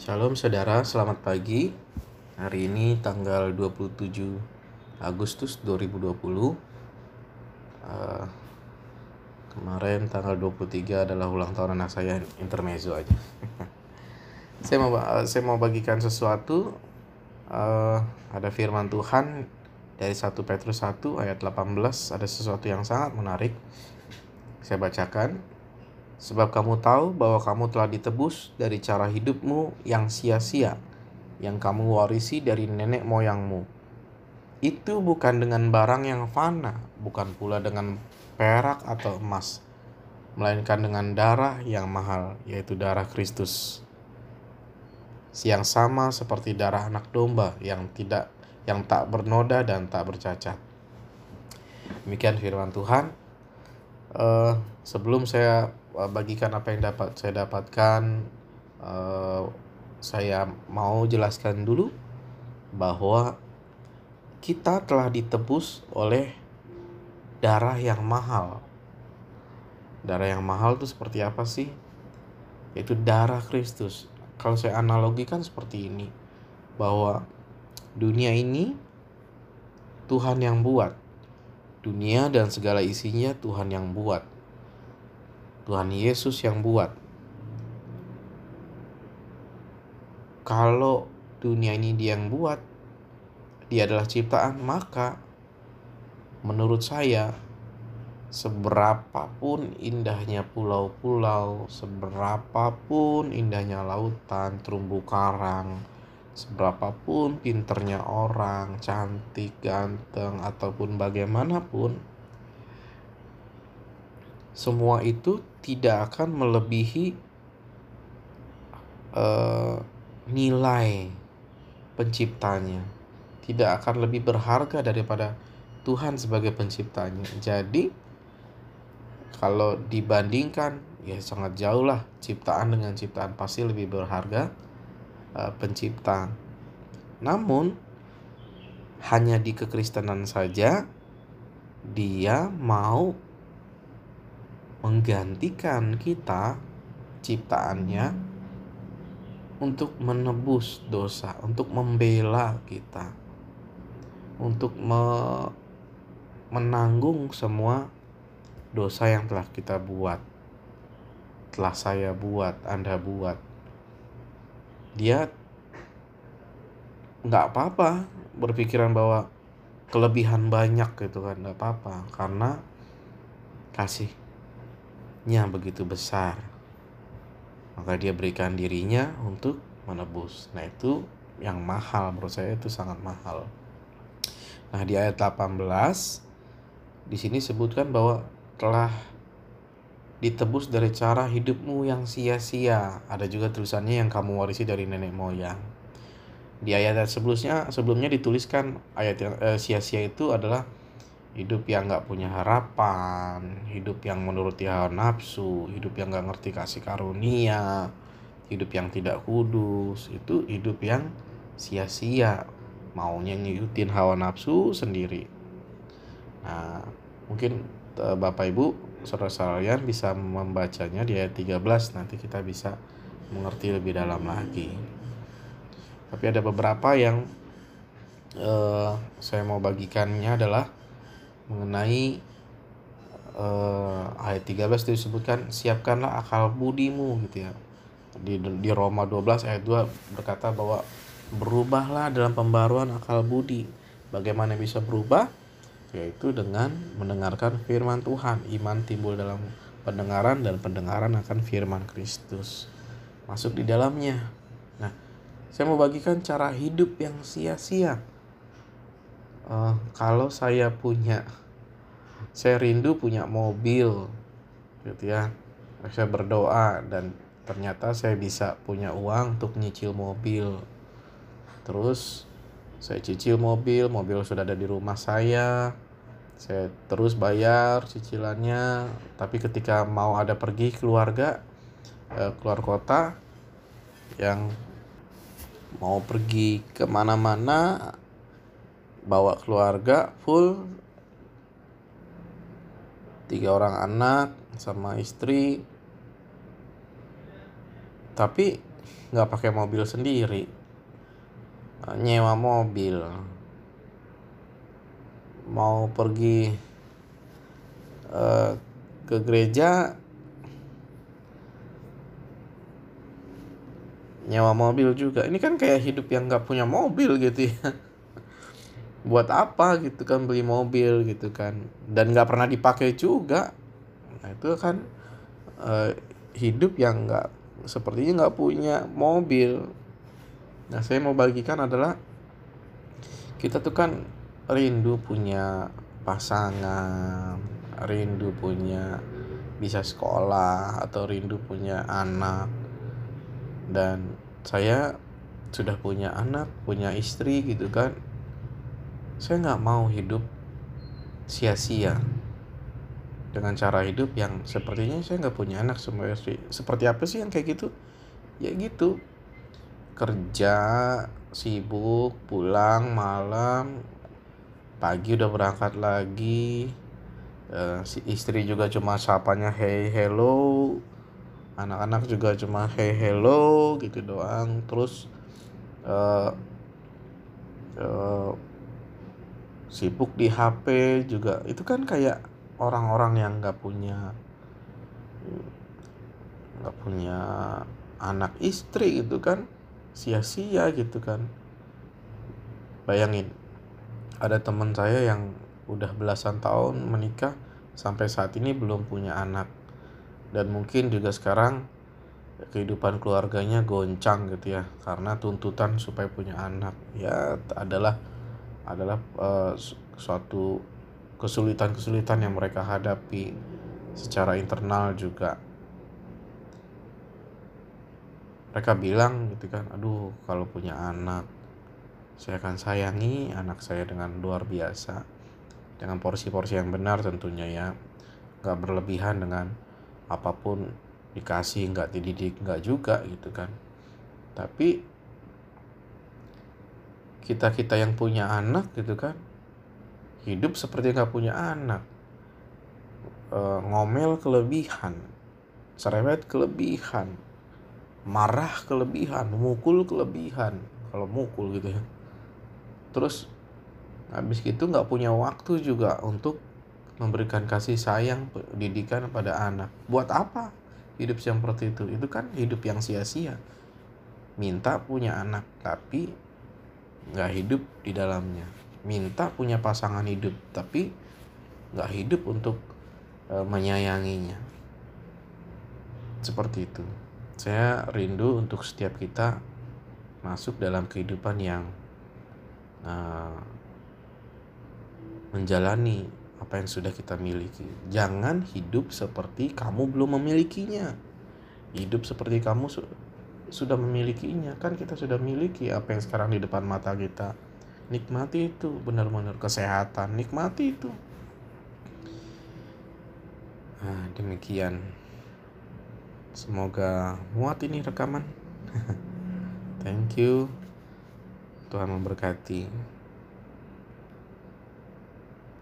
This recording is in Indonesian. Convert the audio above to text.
Shalom saudara, selamat pagi. Hari ini tanggal 27 Agustus 2020. Uh, kemarin tanggal 23 adalah ulang tahun anak saya intermezzo aja. saya mau saya mau bagikan sesuatu uh, ada firman Tuhan dari 1 Petrus 1 ayat 18 ada sesuatu yang sangat menarik. Saya bacakan Sebab kamu tahu bahwa kamu telah ditebus dari cara hidupmu yang sia-sia, yang kamu warisi dari nenek moyangmu. Itu bukan dengan barang yang fana, bukan pula dengan perak atau emas, melainkan dengan darah yang mahal, yaitu darah Kristus. Yang sama seperti darah anak domba yang tidak yang tak bernoda dan tak bercacat. Demikian firman Tuhan. Uh, sebelum saya bagikan apa yang dapat saya dapatkan uh, saya mau jelaskan dulu bahwa kita telah ditebus oleh darah yang mahal. Darah yang mahal itu seperti apa sih? Yaitu darah Kristus. Kalau saya analogikan seperti ini, bahwa dunia ini Tuhan yang buat. Dunia dan segala isinya Tuhan yang buat Tuhan Yesus yang buat. Kalau dunia ini dia yang buat, dia adalah ciptaan, maka menurut saya seberapapun indahnya pulau-pulau, seberapapun indahnya lautan, terumbu karang, seberapapun pinternya orang, cantik, ganteng, ataupun bagaimanapun, semua itu tidak akan melebihi uh, nilai penciptanya. Tidak akan lebih berharga daripada Tuhan sebagai penciptanya. Jadi kalau dibandingkan ya sangat jauh lah ciptaan dengan ciptaan pasti lebih berharga uh, pencipta namun hanya di kekristenan saja dia mau menggantikan kita ciptaannya untuk menebus dosa, untuk membela kita, untuk me menanggung semua dosa yang telah kita buat, telah saya buat, Anda buat. Dia nggak apa-apa berpikiran bahwa kelebihan banyak gitu kan nggak apa-apa karena kasih nya begitu besar. Maka dia berikan dirinya untuk menebus. Nah itu yang mahal. Menurut saya itu sangat mahal. Nah di ayat 18 di sini sebutkan bahwa telah ditebus dari cara hidupmu yang sia-sia. Ada juga tulisannya yang kamu warisi dari nenek moyang. Di ayat sebelumnya sebelumnya dituliskan ayat yang eh, sia-sia itu adalah hidup yang nggak punya harapan, hidup yang menuruti hawa nafsu, hidup yang nggak ngerti kasih karunia, hidup yang tidak kudus, itu hidup yang sia-sia, maunya ngikutin hawa nafsu sendiri. Nah, mungkin e, Bapak Ibu saudara sekalian bisa membacanya di ayat 13 nanti kita bisa mengerti lebih dalam lagi. Tapi ada beberapa yang uh, saya mau bagikannya adalah mengenai uh, ayat 13 disebutkan siapkanlah akal budimu gitu ya. Di di Roma 12 ayat 2 berkata bahwa berubahlah dalam pembaruan akal budi. Bagaimana bisa berubah? Yaitu dengan mendengarkan firman Tuhan. Iman timbul dalam pendengaran dan pendengaran akan firman Kristus. Masuk di dalamnya. Nah, saya mau bagikan cara hidup yang sia-sia. Uh, kalau saya punya saya rindu punya mobil gitu ya. Saya berdoa dan ternyata saya bisa punya uang untuk nyicil mobil. Terus saya cicil mobil mobil sudah ada di rumah saya. Saya terus bayar cicilannya. Tapi ketika mau ada pergi keluarga eh, keluar kota yang mau pergi ke mana-mana bawa keluarga full tiga orang anak sama istri. Tapi nggak pakai mobil sendiri. Nyewa mobil. Mau pergi uh, ke gereja nyewa mobil juga. Ini kan kayak hidup yang nggak punya mobil gitu ya buat apa gitu kan beli mobil gitu kan. Dan nggak pernah dipakai juga. Nah itu kan uh, hidup yang nggak sepertinya nggak punya mobil. Nah saya mau bagikan adalah kita tuh kan rindu punya pasangan rindu punya bisa sekolah atau rindu punya anak. Dan saya sudah punya anak punya istri gitu kan saya nggak mau hidup sia-sia dengan cara hidup yang sepertinya saya nggak punya anak semua istri seperti apa sih yang kayak gitu? Ya gitu. Kerja sibuk pulang malam pagi udah berangkat lagi uh, si istri juga cuma sapanya hey hello. Anak-anak juga cuma hey hello gitu doang. Terus uh, uh, sibuk di HP juga. Itu kan kayak orang-orang yang nggak punya nggak punya anak istri gitu kan. Sia-sia gitu kan. Bayangin ada teman saya yang udah belasan tahun menikah sampai saat ini belum punya anak. Dan mungkin juga sekarang kehidupan keluarganya goncang gitu ya karena tuntutan supaya punya anak. Ya adalah adalah uh, suatu kesulitan-kesulitan yang mereka hadapi secara internal juga. Mereka bilang gitu kan aduh kalau punya anak saya akan sayangi anak saya dengan luar biasa dengan porsi-porsi yang benar tentunya ya. Nggak berlebihan dengan apa pun dikasih nggak dididik nggak juga gitu kan. Tapi kita kita yang punya anak gitu kan hidup seperti nggak punya anak. E, ngomel kelebihan cerewet kelebihan marah kelebihan mukul kelebihan. Kalau mukul gitu ya. Terus habis itu nggak punya waktu juga untuk memberikan kasih sayang pendidikan pada anak. Buat apa hidup seperti itu? Itu kan hidup yang sia-sia. Minta punya anak tapi nggak hidup di dalamnya minta punya pasangan hidup tapi nggak hidup untuk e, menyayanginya seperti itu saya rindu untuk setiap kita masuk dalam kehidupan yang uh, menjalani apa yang sudah kita miliki. Jangan hidup seperti kamu belum memilikinya. Hidup seperti kamu sudah memilikinya. Kan kita sudah miliki apa yang sekarang di depan mata kita. Nikmati itu benar-benar kesehatan. Nikmati itu. Nah, demikian. Semoga muat ini rekaman. Thank you. Tuhan memberkati.